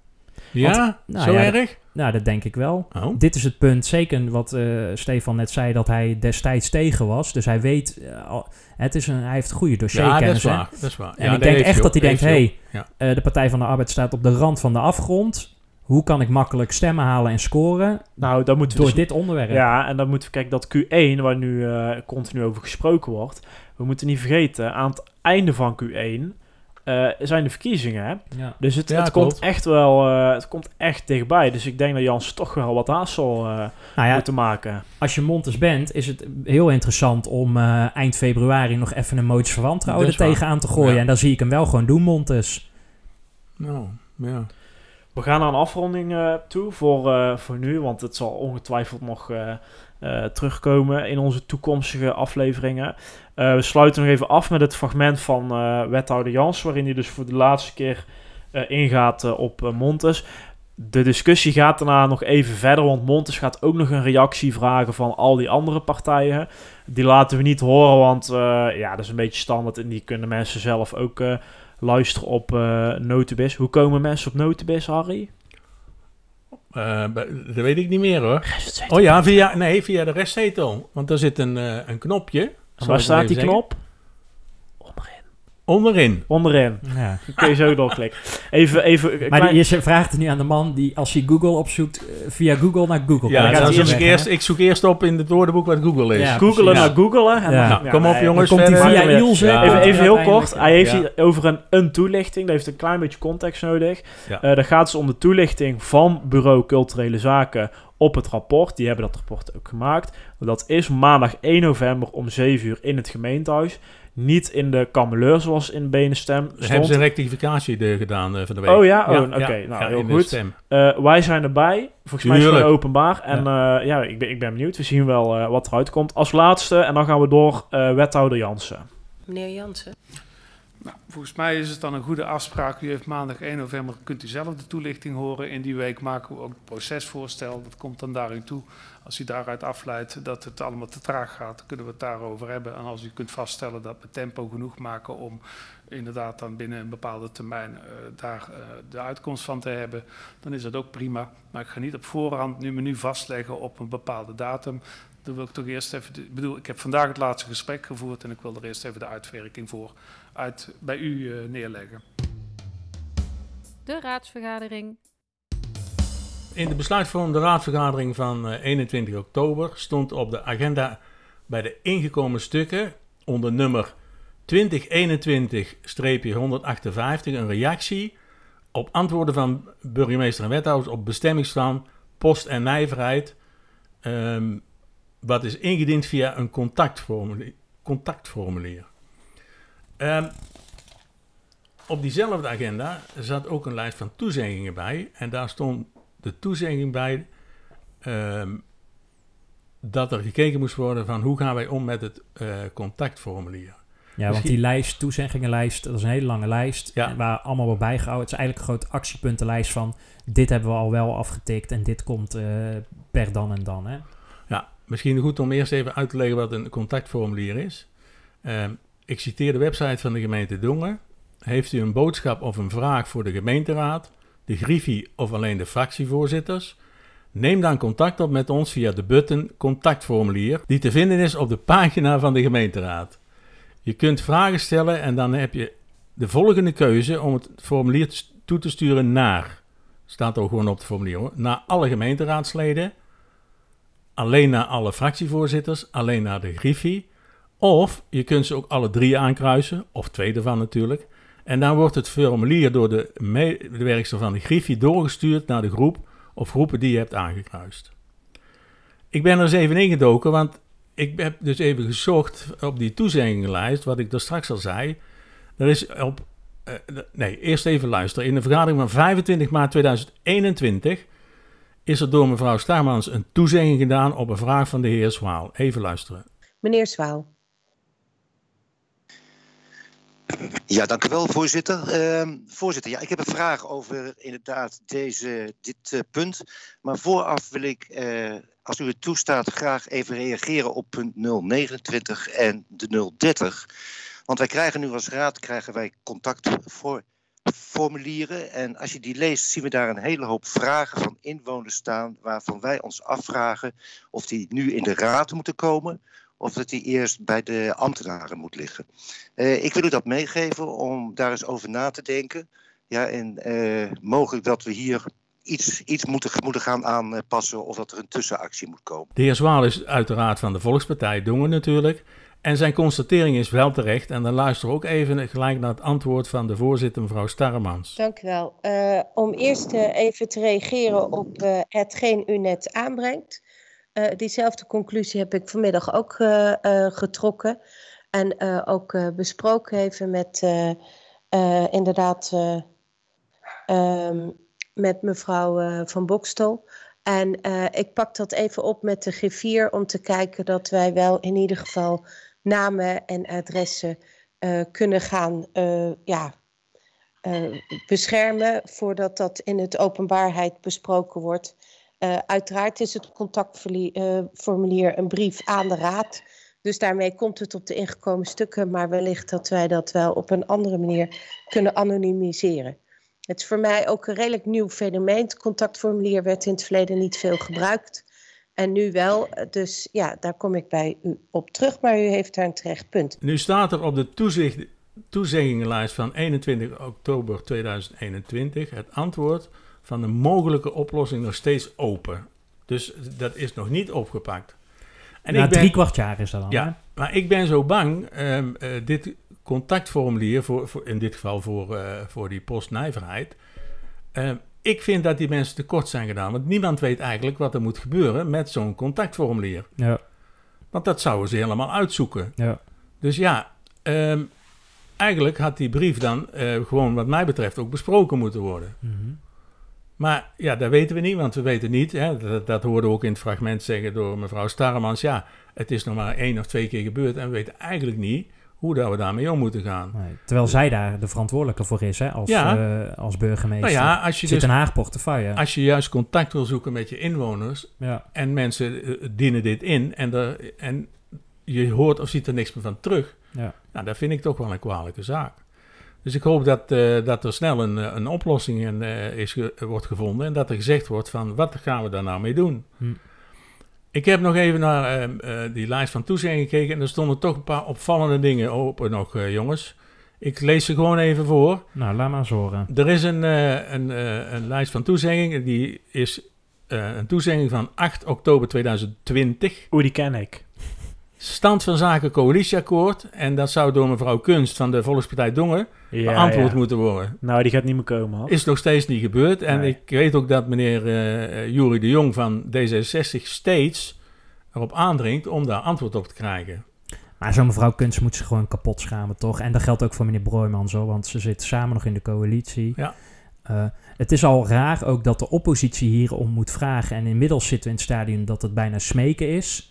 Ja? Want, nou, zo ja, erg? Nou, dat denk ik wel. Oh. Dit is het punt, zeker wat Stefan net zei, dat hij destijds tegen was. Dus hij weet, het is een, hij heeft goede dossierkennis. Ja, dat is waar. Dat is waar. En ja, ik denk echt dat hij denkt, hé, hey, ja. de Partij van de Arbeid staat op de rand van de afgrond hoe kan ik makkelijk stemmen halen en scoren? Nou, dan moeten door dus, dit onderwerp. Ja, en dan moeten we kijken dat Q1, waar nu uh, continu over gesproken wordt, we moeten niet vergeten, aan het einde van Q1 uh, zijn de verkiezingen. Hè? Ja. Dus het, ja, het komt echt wel, uh, het komt echt dichtbij. Dus ik denk dat Jans toch wel wat haast zal nou ja, moeten maken. Als je Montes bent, is het heel interessant om eind februari nog even een motie van wantrouwen er tegenaan te gooien. Ja. En dan zie ik hem wel gewoon doen, Montes. Nou, ja. We gaan naar een afronding uh, toe voor, uh, voor nu, want het zal ongetwijfeld nog uh, terugkomen in onze toekomstige afleveringen. we sluiten nog even af met het fragment van wethouder Jans, waarin hij dus voor de laatste keer ingaat op Montes. de discussie gaat daarna nog even verder, want Montes gaat ook nog een reactie vragen van al die andere partijen. Die laten we niet horen, want uh, ja, dat is een beetje standaard en die kunnen mensen zelf ook uh, luisteren op uh, Notibis. Hoe komen mensen op Notibis, Harry? Dat weet ik niet meer hoor. Oh ja, via, nee, via de restzetel. Want daar zit een, een knopje. Waar staat die zeggen. knop? Onderin. Onderin. Ja. Kun je zo doorklikken. Even, even... Maar klein... die, je vraagt het nu aan de man die als je Google opzoekt, via Google naar Google Ja, dan zoek ik, eerst, ik zoek eerst op in het woordenboek wat Google is. Ja, Googelen naar googelen. En ja. dan, nou, kom op jongens. Dan komt hij via Ilse. Ja. Even, even heel kort. Hij heeft hier over een, een toelichting. Dat heeft een klein beetje context nodig. Ja. Uh, dat gaat dus om de toelichting van Bureau Culturele Zaken op het rapport. Die hebben dat rapport ook gemaakt. Dat is maandag 1 november om 7 uur in het gemeentehuis niet in de kameleur zoals in Benenstem stond. Hebben ze een rectificatie de, gedaan uh, van de week. Oh ja? Oh, ja oké. Okay. nou, heel goed. Uh, wij zijn erbij. Volgens mij is het openbaar. En ja, uh, ja ik, ben, ik ben benieuwd. We zien wel wat eruit komt. Als laatste, en dan gaan we door, wethouder Jansen. Meneer Jansen. Nou, volgens mij is het dan een goede afspraak. U heeft maandag 1 november, kunt u zelf de toelichting horen. In die week maken we ook het procesvoorstel. Dat komt dan daarin toe. Als u daaruit afleidt dat het allemaal te traag gaat, kunnen we het daarover hebben. En als u kunt vaststellen dat we tempo genoeg maken om inderdaad dan binnen een bepaalde termijn uh, daar uh, de uitkomst van te hebben, dan is dat ook prima. Maar ik ga niet op voorhand nu menu vastleggen op een bepaalde datum. Dan wil ik toch eerst even, ik bedoel, ik heb vandaag het laatste gesprek gevoerd en ik wil er eerst even de uitwerking voor uit, bij u uh, neerleggen. De raadsvergadering in de besluitvormende raadsvergadering van uh, 21 oktober stond op de agenda bij de ingekomen stukken onder nummer 2021-158 een reactie op antwoorden van burgemeester en wethouders op bestemmingsplan post- en nijverheid. Um, wat is ingediend via een contactformulier. contactformulier. Um, op diezelfde agenda zat ook een lijst van toezeggingen bij. En daar stond de toezegging bij um, dat er gekeken moest worden van hoe gaan wij om met het uh, contactformulier. Ja, want die lijst, toezeggingenlijst, dat is een hele lange lijst ja. waar allemaal wordt bijgehouden. Het is eigenlijk een grote actiepuntenlijst van dit hebben we al wel afgetikt en dit komt uh, per dan en dan. Hè? Ja, misschien goed om eerst even uit te leggen wat een contactformulier is. Uh, ik citeer de website van de gemeente Dongen. Heeft u een boodschap of een vraag voor de gemeenteraad? De griffie of alleen de fractievoorzitters? Neem dan contact op met ons via de button contactformulier die te vinden is op de pagina van de gemeenteraad. Je kunt vragen stellen en dan heb je de volgende keuze om het formulier toe te sturen naar, staat ook gewoon op het formulier naar alle gemeenteraadsleden, alleen naar alle fractievoorzitters, alleen naar de griffie, of je kunt ze ook alle drie aankruisen, of twee ervan natuurlijk, en dan wordt het formulier door de medewerkster van de Griffie doorgestuurd naar de groep of groepen die je hebt aangekruist. Ik ben er eens even ingedoken, want ik heb dus even gezocht op die toezeggingenlijst, wat ik daar straks al zei. Er is op. Uh, nee, eerst even luisteren. In de vergadering van 25 maart 2021 is er door mevrouw Starmans een toezegging gedaan op een vraag van de heer Zwaal. Even luisteren. Meneer Zwaal. Ja, dank u wel, voorzitter. Uh, voorzitter, ja, ik heb een vraag over inderdaad deze, dit uh, punt. Maar vooraf wil ik, uh, als u het toestaat, graag even reageren op punt 029 en de 030. Want wij krijgen nu als raad krijgen wij contactformulieren. En als je die leest, zien we daar een hele hoop vragen van inwoners staan... waarvan wij ons afvragen of die nu in de raad moeten komen of dat die eerst bij de ambtenaren moet liggen. Uh, ik wil u dat meegeven om daar eens over na te denken. Ja, en uh, mogelijk dat we hier iets, iets moeten, moeten gaan aanpassen of dat er een tussenactie moet komen. De heer Zwaal is uiteraard van de Volkspartij Dongen natuurlijk. En zijn constatering is wel terecht. En dan luisteren we ook even gelijk naar het antwoord van de voorzitter, mevrouw Starremans. Dank u wel. Uh, om eerst even te reageren op hetgeen u net aanbrengt. Uh, diezelfde conclusie heb ik vanmiddag ook uh, uh, getrokken. En ook besproken even met inderdaad um, met mevrouw Van Bokstel. En ik pak dat even op met de griffier om te kijken dat wij wel in ieder geval namen en adressen kunnen gaan ja, eh, beschermen voordat dat in het openbaarheid besproken wordt. Uh, uiteraard is het contactformulier een brief aan de Raad. Dus daarmee komt het op de ingekomen stukken, maar wellicht dat wij dat wel op een andere manier kunnen anonimiseren. Het is voor mij ook een redelijk nieuw fenomeen. Het contactformulier werd in het verleden niet veel gebruikt. En nu wel, dus ja, daar kom ik bij u op terug, maar u heeft daar een terecht punt. Nu staat er op de toezicht, toezeggingenlijst van 21 oktober 2021 het antwoord van de mogelijke oplossing nog steeds open. Dus dat is nog niet opgepakt. En Na ik ben, drie kwart jaar is dat dan. Ja, hè? maar ik ben zo bang, um, uh, dit contactformulier, voor, voor, in dit geval voor, uh, voor die postnijverheid. Uh, ik vind dat die mensen tekort zijn gedaan. Want niemand weet eigenlijk wat er moet gebeuren met zo'n contactformulier. Ja. Want dat zouden ze helemaal uitzoeken. Ja. Dus ja, um, eigenlijk had die brief dan uh, gewoon wat mij betreft ook besproken moeten worden. Mm -hmm. Maar ja, dat weten we niet, want we weten niet. Hè, dat, dat hoorde ook in het fragment zeggen door mevrouw Starremans. Ja, het is nog maar één of twee keer gebeurd en we weten eigenlijk niet hoe dat we daarmee om moeten gaan. Nee, terwijl zij daar de verantwoordelijke voor is, hè, als, ja. uh, als burgemeester. Nou ja, als je Zit dus, een Haag portefeuille. Als je juist contact wil zoeken met je inwoners ja. en mensen uh, dienen dit in en, en je hoort of ziet er niks meer van terug, ja. nou, dat vind ik toch wel een kwalijke zaak. Dus ik hoop dat, uh, dat er snel een, een oplossing in, uh, is wordt gevonden en dat er gezegd wordt van wat gaan we daar nou mee doen. Hm. Ik heb nog even naar die lijst van toezeggingen gekeken en er stonden toch een paar opvallende dingen open nog, jongens. Ik lees ze gewoon even voor. Nou, laat maar eens horen. Er is een, een, een lijst van toezeggingen, die is een toezegging van 8 oktober 2020. Oeh, die ken ik. Stand van zaken coalitieakkoord. En dat zou door mevrouw Kunst van de Volkspartij Dongen ja, beantwoord ja. moeten worden. Nou, die gaat niet meer komen. Hoor. Is nog steeds niet gebeurd. En Nee. ik weet ook dat meneer uh, Jurie de Jong van D66 steeds erop aandringt om daar antwoord op te krijgen. Maar zo'n mevrouw Kunst moet zich gewoon kapot schamen, toch? En dat geldt ook voor meneer Broijman zo, want ze zitten samen nog in de coalitie. Ja. Uh, het is al raar ook dat de oppositie hierom moet vragen. En inmiddels zitten we in het stadium dat het bijna smeken is.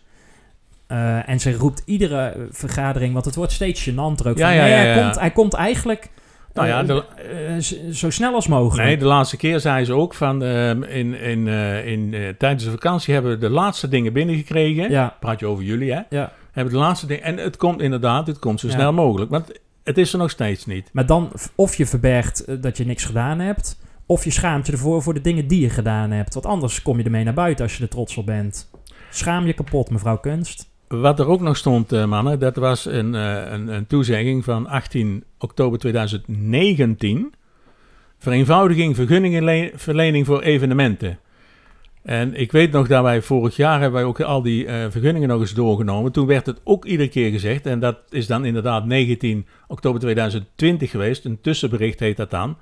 Uh, en ze roept iedere vergadering, want het wordt steeds gênanter ook. Ja, van, ja, nee, ja, hij. Komt, hij komt eigenlijk Nou ja, de- uh, zo snel als mogelijk. Nee, de laatste keer zei ze ook van ehm, in, in, eh, in, eh, tijdens de vakantie hebben we de laatste dingen binnengekregen. Ja. Praat je over jullie, hè? Ja. Hebben de laatste dingen. En het komt inderdaad, het komt zo snel mogelijk. Want het is er nog steeds niet. Maar dan of je verbergt eh, dat je niks gedaan hebt, of je schaamt je ervoor voor de dingen die je gedaan hebt. Want anders kom je ermee naar buiten als je er trots op bent. Schaam je kapot, mevrouw Kunst. Wat er ook nog stond, eh, mannen, dat was een, eh, een, toezegging van 18 oktober 2019. Vereenvoudiging vergunningenverlening voor evenementen. En ik weet nog dat wij vorig jaar hebben wij ook al die eh, vergunningen nog eens doorgenomen. Toen werd het ook iedere keer gezegd, en dat is dan inderdaad 19 oktober 2020 geweest. Een tussenbericht heet dat dan.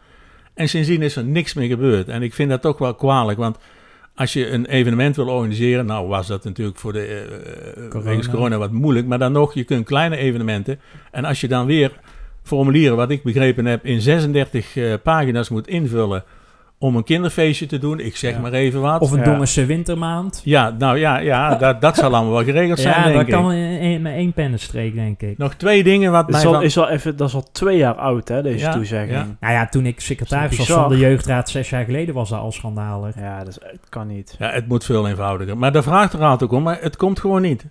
En sindsdien is er niks meer gebeurd. En ik vind dat toch wel kwalijk, want als je een evenement wil organiseren, nou was dat natuurlijk voor de Corona. wegens corona wat moeilijk, maar dan nog, je kunt kleine evenementen. En als je dan weer formulieren, wat ik begrepen heb, in 36 eh, pagina's moet invullen om een kinderfeestje te doen, ik zeg Ja. maar even wat. Of een Ja. Dongense wintermaand. Ja, nou ja, ja dat, dat zal allemaal wel geregeld zijn, Ja, denk dat ik. kan in, in- met één pennenstreek, denk ik. Nog twee dingen wat mij is al, van... is al even, dat is al twee jaar oud, hè, deze Ja, toezegging. ja. Ja. Nou ja, toen ik secretaris Dat was van de jeugdraad zes jaar geleden was dat al schandalig. dat, is, het kan niet. Ja, het moet veel eenvoudiger. Maar daar vraagt de raad ook om, maar het komt gewoon niet.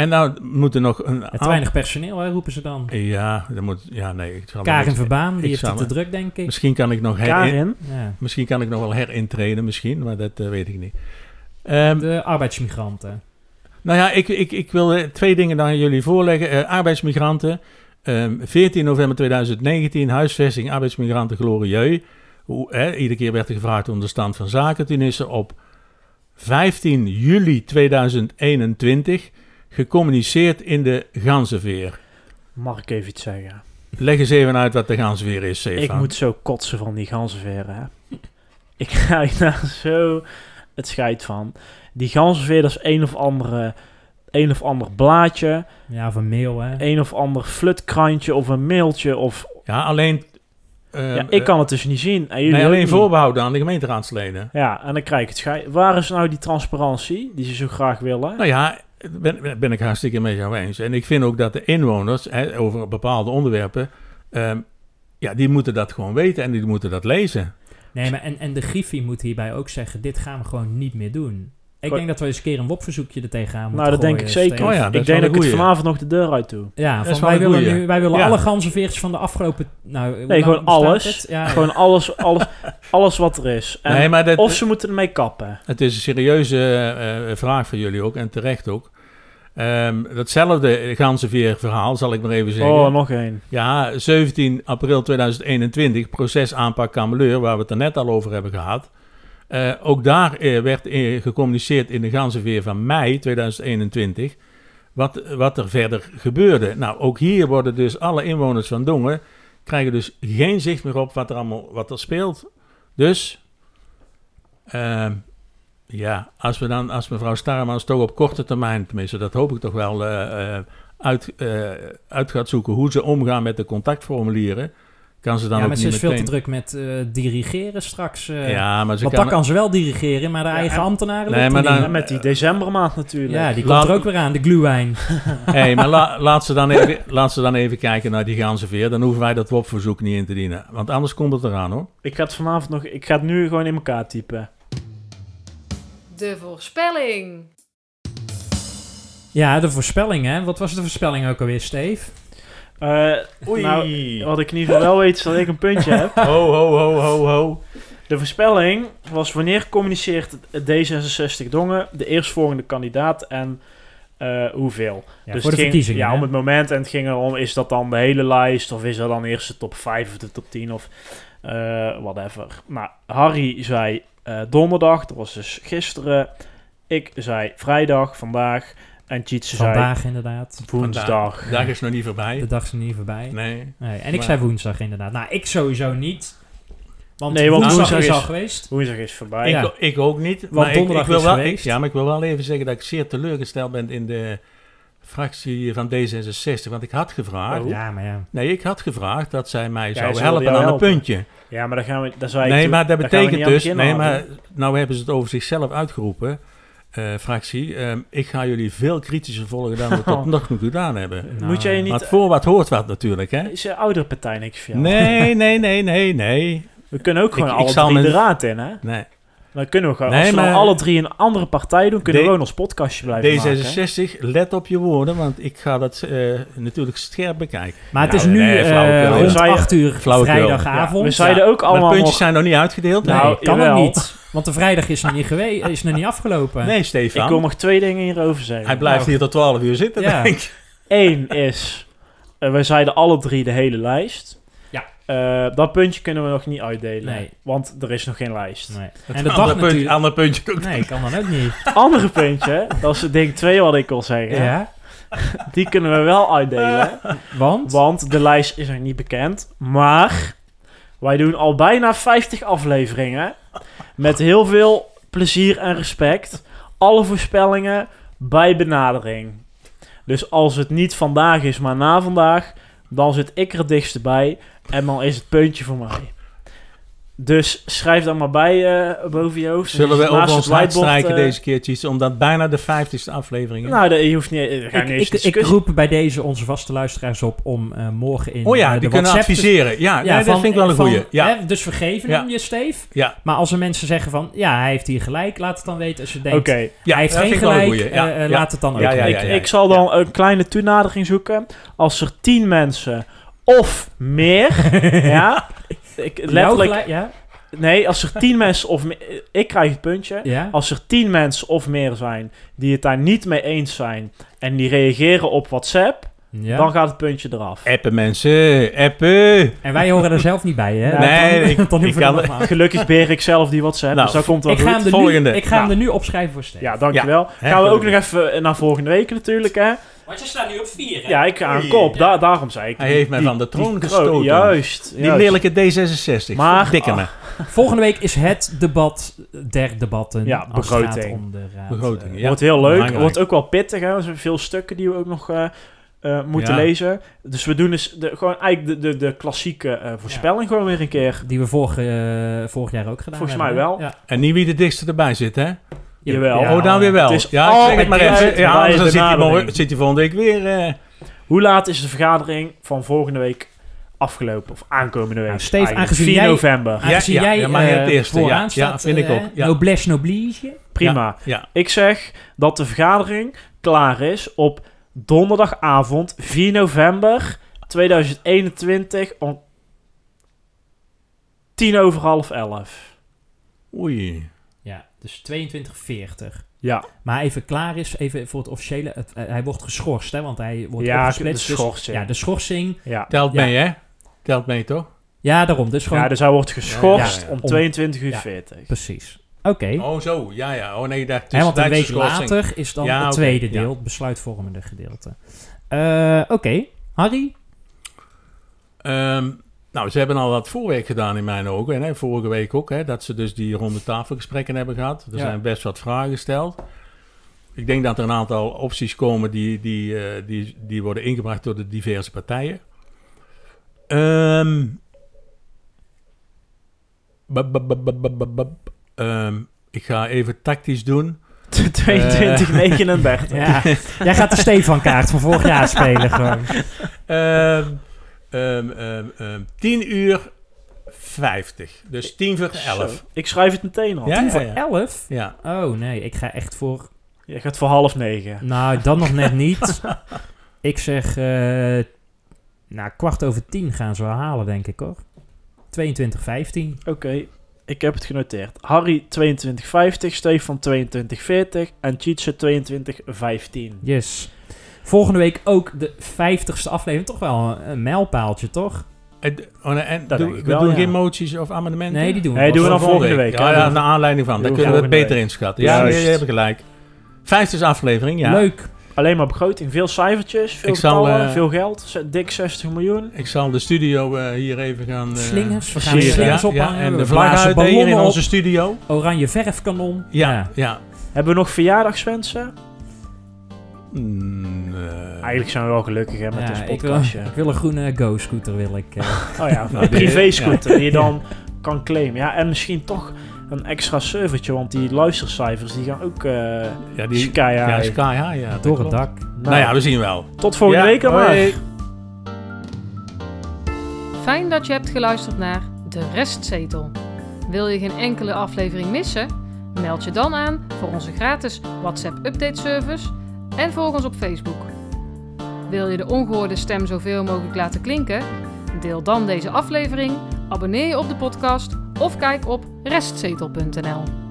En nou moet er nog een... Ja, te weinig personeel, hè, roepen ze dan. Ja, dat moet... Ja, nee. Ik zal Karin ik- Verbaan, die heeft het te druk, denk ik. Misschien kan ik nog herin... Karin? Ja. Misschien kan ik nog wel herintreden, misschien, maar dat eh, weet ik niet. Ehm, De arbeidsmigranten. nou ja, ik, ik, ik wil eh, twee dingen aan jullie voorleggen. Eh, arbeidsmigranten, ehm, 14 november 2019, huisvesting arbeidsmigranten Glorieux. Hoe, hè, iedere keer werd er gevraagd om de stand van zaken. Toen is er op 15 juli 2021 gecommuniceerd in de Ganzenveer. Mag ik even iets zeggen? Leg eens even uit wat de Ganzenveer is, Stefan. Ik moet zo kotsen van die ganzenveren, hè. *laughs* Ik krijg daar zo het scheid van. Die ganzenveer, dat is een of andere... Een of ander blaadje, Ja, of een mail, hè. een of ander flutkrantje of een mailtje of... Ja, alleen... eh, ja, ik kan het dus niet zien. En jullie Nee, alleen voorbehouden aan de gemeenteraadsleden. Ja, en dan krijg ik het scheid. Waar is nou die transparantie die ze zo graag willen? Nou ja, ben, ben ik hartstikke mee eens. En ik vind ook dat de inwoners hè, over bepaalde onderwerpen... ehm, ja, die moeten dat gewoon weten en die moeten dat lezen. Nee, maar en, en de Griffie moet hierbij ook zeggen, dit gaan we gewoon niet meer doen. Ik denk dat we eens een keer een WOP-verzoekje er tegenaan moeten Nou, dat denk ik zeker. Oh ja, ik denk wel dat ik het goeie. vanavond nog de deur uit doe. Ja, van wij, willen nu, wij willen Ja. alle ganzenveers van de afgelopen... Nou, Nee, gewoon alles. Ja, Gewoon alles, alles, *laughs* alles wat er is. En nee, maar dat, of ze moeten ermee kappen. het is een serieuze eh, eh, vraag voor jullie ook en terecht ook. Ehm, datzelfde ganzenveer verhaal, zal ik maar even zeggen. Oh, nog één. Ja, 17 april 2021, proces aanpak Kameleur, waar we het er net al over hebben gehad. Eh, ook daar eh, werd eh, gecommuniceerd in de ganzenveer van mei 2021 wat, wat er verder gebeurde. Nou, ook hier worden dus alle inwoners van Dongen krijgen dus geen zicht meer op wat er allemaal wat er speelt. Dus, ehm, ja, als, we dan, als mevrouw Starmans toch op korte termijn, tenminste dat hoop ik toch wel, uit, uit gaat zoeken hoe ze omgaan met de contactformulieren, kan ze dan ja, ook maar ze niet is veel te druk met eh, dirigeren straks. eh. ja, maar ze Want kan... dat kan ze wel dirigeren, maar de eigen en- ambtenaren Nee, maar dan- met die decembermaand natuurlijk. Ja, die Laat- komt er ook weer aan, de gluwijn. *laughs* *laughs* hey, maar la- laat, ze dan even, laat ze dan even kijken naar die ganzenveer. Dan hoeven wij dat WOP-verzoek niet in te dienen. Want anders komt het eraan, hoor. Ik ga het vanavond nog... Ik ga het nu gewoon in elkaar typen. De voorspelling. Ja, de voorspelling, hè. Wat was de voorspelling ook alweer, Steve? Eh, Oei. Nou, wat ik in ieder geval wel weet is dat ik een puntje heb. *laughs* Ho, ho, ho, ho, ho. De voorspelling was wanneer communiceert het D66 Dongen de eerstvolgende kandidaat en eh, hoeveel. Ja, dus voor de het ging, verkiezingen, Ja, hè? om het moment. En het ging erom, is dat dan de hele lijst of is dat dan eerst de top 5 of de top 10 of eh, whatever. Nou, Harry zei donderdag, dat was dus gisteren. Ik zei vrijdag, vandaag. En zei Vandaag inderdaad. woensdag. De dag is nog niet voorbij. De dag is er niet voorbij. Nee. Nee, en ik Maar- zei woensdag inderdaad. Nou, ik sowieso niet. Want, Nee, want woensdag, woensdag is al geweest. Woensdag is voorbij. Ik, Ja. ik ook niet. Want maar ik, donderdag ik wil is wel, geweest. ik- ja, maar ik wil wel even zeggen dat ik zeer teleurgesteld ben in de fractie van D66. Want ik had gevraagd... Oh. Ja, maar ja. Nee, ik had gevraagd dat zij mij Ja, zouden ze wilden helpen aan jou een helpen. puntje. Ja, maar dan gaan we. Dan zei ik Nee, maar dat betekent dus... Nee, maar nou hebben ze het over zichzelf uitgeroepen, eh, fractie. Ehm, ik ga jullie veel kritischer volgen dan we tot *laughs* nog toe gedaan hebben. Nou, Moet jij niet. Want voor wat hoort wat natuurlijk, hè? Is een oudere partij niks voor jou? Nee, nee, nee, nee, nee. We kunnen ook gewoon Ik- alle drie de raad in, hè? nee. Dan kunnen we gewoon, Nee, als we maar- alle drie een andere partij doen, kunnen D- we gewoon ons podcastje blijven maken. D66, let op je woorden, want ik ga dat eh, natuurlijk scherp bekijken. Maar het Nou, is nu nee, eh, flauwekul. rond Zei je- 8 uur Flauwekul. vrijdagavond. Ja, we zeiden ook Maar allemaal puntjes nog... zijn nog niet uitgedeeld. Nee, Nee, Nou, kan nog niet. Want de vrijdag is nog niet, geweest, is nog niet afgelopen. nee Ik Stefan. wil nog twee dingen hierover zeggen. Hij blijft Nou. hier tot 12 uur zitten, Ja. denk ik. Eén is, eh, we zeiden alle drie de hele lijst. Eh, dat puntje kunnen we nog niet uitdelen, Nee. want er is nog geen lijst. Nee. Het En dag andere, punt, natuurlijk... andere puntje ook. Nee, kan dan ook niet. *laughs* Andere puntje, dat is ding twee wat ik wil zeggen. Ja, *laughs* Die kunnen we wel uitdelen. *laughs* want... Want de lijst is nog niet bekend. Maar wij doen al bijna 50 afleveringen. Met heel veel plezier en respect. Alle voorspellingen bij benadering. Dus als het niet vandaag is, maar na vandaag, dan zit ik er het dichtst bij. En dan is het puntje voor mij. Dus schrijf dan maar bij eh, boven je hoofd. Zullen we Dus over ons hart strijken eh, deze keertjes, omdat bijna de 50ste aflevering is? Nou, je hoeft niet... gaan Ik, ik, roep bij deze onze vaste luisteraars op om eh, morgen in oh ja, eh, de die kunnen WhatsApp te- adviseren. Ja, nee, dat van- vind ik wel een van, goeie. Ja, hè, dus vergeven Ja. hem je, Steve. ja, Maar als er mensen zeggen van, ja, hij heeft hier gelijk, laat het dan weten. Als je denkt, Oké, ja, hij heeft dat geen gelijk, goeie. Ja, eh, eh, ja. laat het dan ook Ja, ja, weten. ja, Ik zal dan een kleine toenadering zoeken. Als er tien mensen of meer, *laughs* *laughs* *laughs* ja, ik, letterlijk, gelijk- ja, nee, als er tien *laughs* mensen of meer, ik krijg het puntje. ja. Als er tien mensen of meer zijn die het daar niet mee eens zijn en die reageren op WhatsApp, ja. dan gaat het puntje eraf. Appen mensen, appen. En wij horen er zelf niet bij, hè? Nee, dan, ik- dan ik kan- Gelukkig beheer ik zelf die WhatsApp, Nou, dus dat komt wel Ik ga, hem goed. er nu, Volgende. ik ga hem Nou. er nu opschrijven voor Steve. Ja, dankjewel. Gaan we ook nog even naar volgende week natuurlijk, hè? Want je staat nu op vier, Ja, ik ga aan kop. Da daarom zei ik. Hij die- heeft mij van de troon gestoten. kro- Juist. Die lelijke D66. Maar- Dikke me. Volgende week is het debat der debatten. Ja, begroting. om de raad, Begroting, eh, ja. Wordt heel leuk. Belangrijk. Wordt ook wel pittig. Hè? Er zijn veel stukken die we ook nog eh, eh, moeten Ja. lezen. Dus we doen dus de, gewoon eigenlijk de, de, de klassieke eh, voorspelling gewoon weer een keer. Die we vorig, eh, vorig jaar ook gedaan Volgens mij hebben. wel. hè? Ja. En niet wie de dichtste erbij zit, hè? Jawel. Ja, oh, dan weer wel. Het is Ja, ik zeg het maar even. Ja, anders dan zit hij, morgen- zit hij volgende week weer... eh, Hoe laat is de vergadering van volgende week afgelopen of aankomende week. Nou, Steve, aangezien 4 jij- november. Aangezien ja, jij ja, maar je eh, eerste, vooraan ja. staat, Ja, vind ik eh, ook, ja. Noblesse noblige. Prima. Ja, Ik zeg dat de vergadering klaar is op donderdagavond 4 november 2021 om tien over half elf. oei. Ja, dus 2240. Ja, Maar even klaar is, even voor het officiële. Het, eh, hij wordt geschorst, hè? Want hij wordt ja de opgesplitst. Dus- schorsing. ja, de schorsing. ja. Telt Ja. mee, hè? Telt mee, toch? Ja, daarom. Dus gewoon ja, dus hij wordt geschorst Ja, ja, ja. om Om- 22 uur ja. 40. precies. Oké. Oh, zo. Ja, ja. Oh, nee, daar Hè, want een week later is dan Ja, het tweede deel, het besluitvormende gedeelte. Eh, Oké, Harry? Ehm, nou, ze hebben al wat voorwerk gedaan in mijn ogen. Hè? Vorige week ook, hè? dat ze dus die ronde tafelgesprekken hebben gehad. Er Ja. zijn best wat vragen gesteld. Ik denk dat er een aantal opties komen die, die, eh, die, die worden ingebracht door de diverse partijen. Ehm. Ehm, ik ga even tactisch doen. *laughs* 22, 39. *laughs* Ja, jij gaat de Stefan-kaart van vorig jaar spelen *laughs* gewoon. Ehm, ehm, ehm, ehm, 10 uur 50. Dus 10 voor 11. Zo, Ik schrijf het meteen al. Ja, Tien ja, voor ja. elf? Ja. Oh nee, ik ga echt voor... Je gaat voor half negen. Nou, dat nog net *laughs* niet. Ik zeg... eh nou, kwart over tien gaan ze wel halen, denk ik hoor. 22.15. Oké, ik heb het genoteerd. Harry 2250, Stefan 2240 en Cheetse 2215. Yes. Volgende week ook de 50ste aflevering. Toch wel een, een mijlpaaltje, toch? En, oh, nee, en Dat doen- denk ik we wel, doen ja. geen moties of amendementen? Nee, die doen we Nee, doen we dan volgende week. Ja, naar aanleiding van. Dan we kunnen we het beter week. inschatten. Ja, nee, je hebt gelijk. Vijfde aflevering, ja. Leuk. Alleen maar begroting, veel cijfertjes, veel Ik zal, getallen, eh, veel geld. Dik 60 miljoen. Ik zal de studio eh, hier even gaan... eh, Slingers. We gaan slingers ja, ophangen. ja, en de vlag uit hier in onze studio. Oranje verfkanon. Ja, ja. Hebben we nog verjaardagswensen? Mm, eh, Eigenlijk zijn we wel gelukkig hè, met Ja, ik, wil, podcastje. ik wil een groene Go-scooter, wil ik. eh. Oh ja, Nou, een *laughs* privé-scooter die je dan kan claimen. Ja, en misschien toch een extra servertje, want die luistercijfers die gaan ook eh ja, die, sky high. ja, sky high, ja. door het dak. Nou ja, we zien wel. Tot volgende Ja, week dan hoi. Fijn dat je hebt geluisterd naar De Restzetel. Wil je geen enkele aflevering missen? Meld je dan aan voor onze gratis WhatsApp update service en volg ons op Facebook. Wil je de ongehoorde stem zoveel mogelijk laten klinken? Deel dan deze aflevering, abonneer je op de podcast of kijk op restzetel.nl.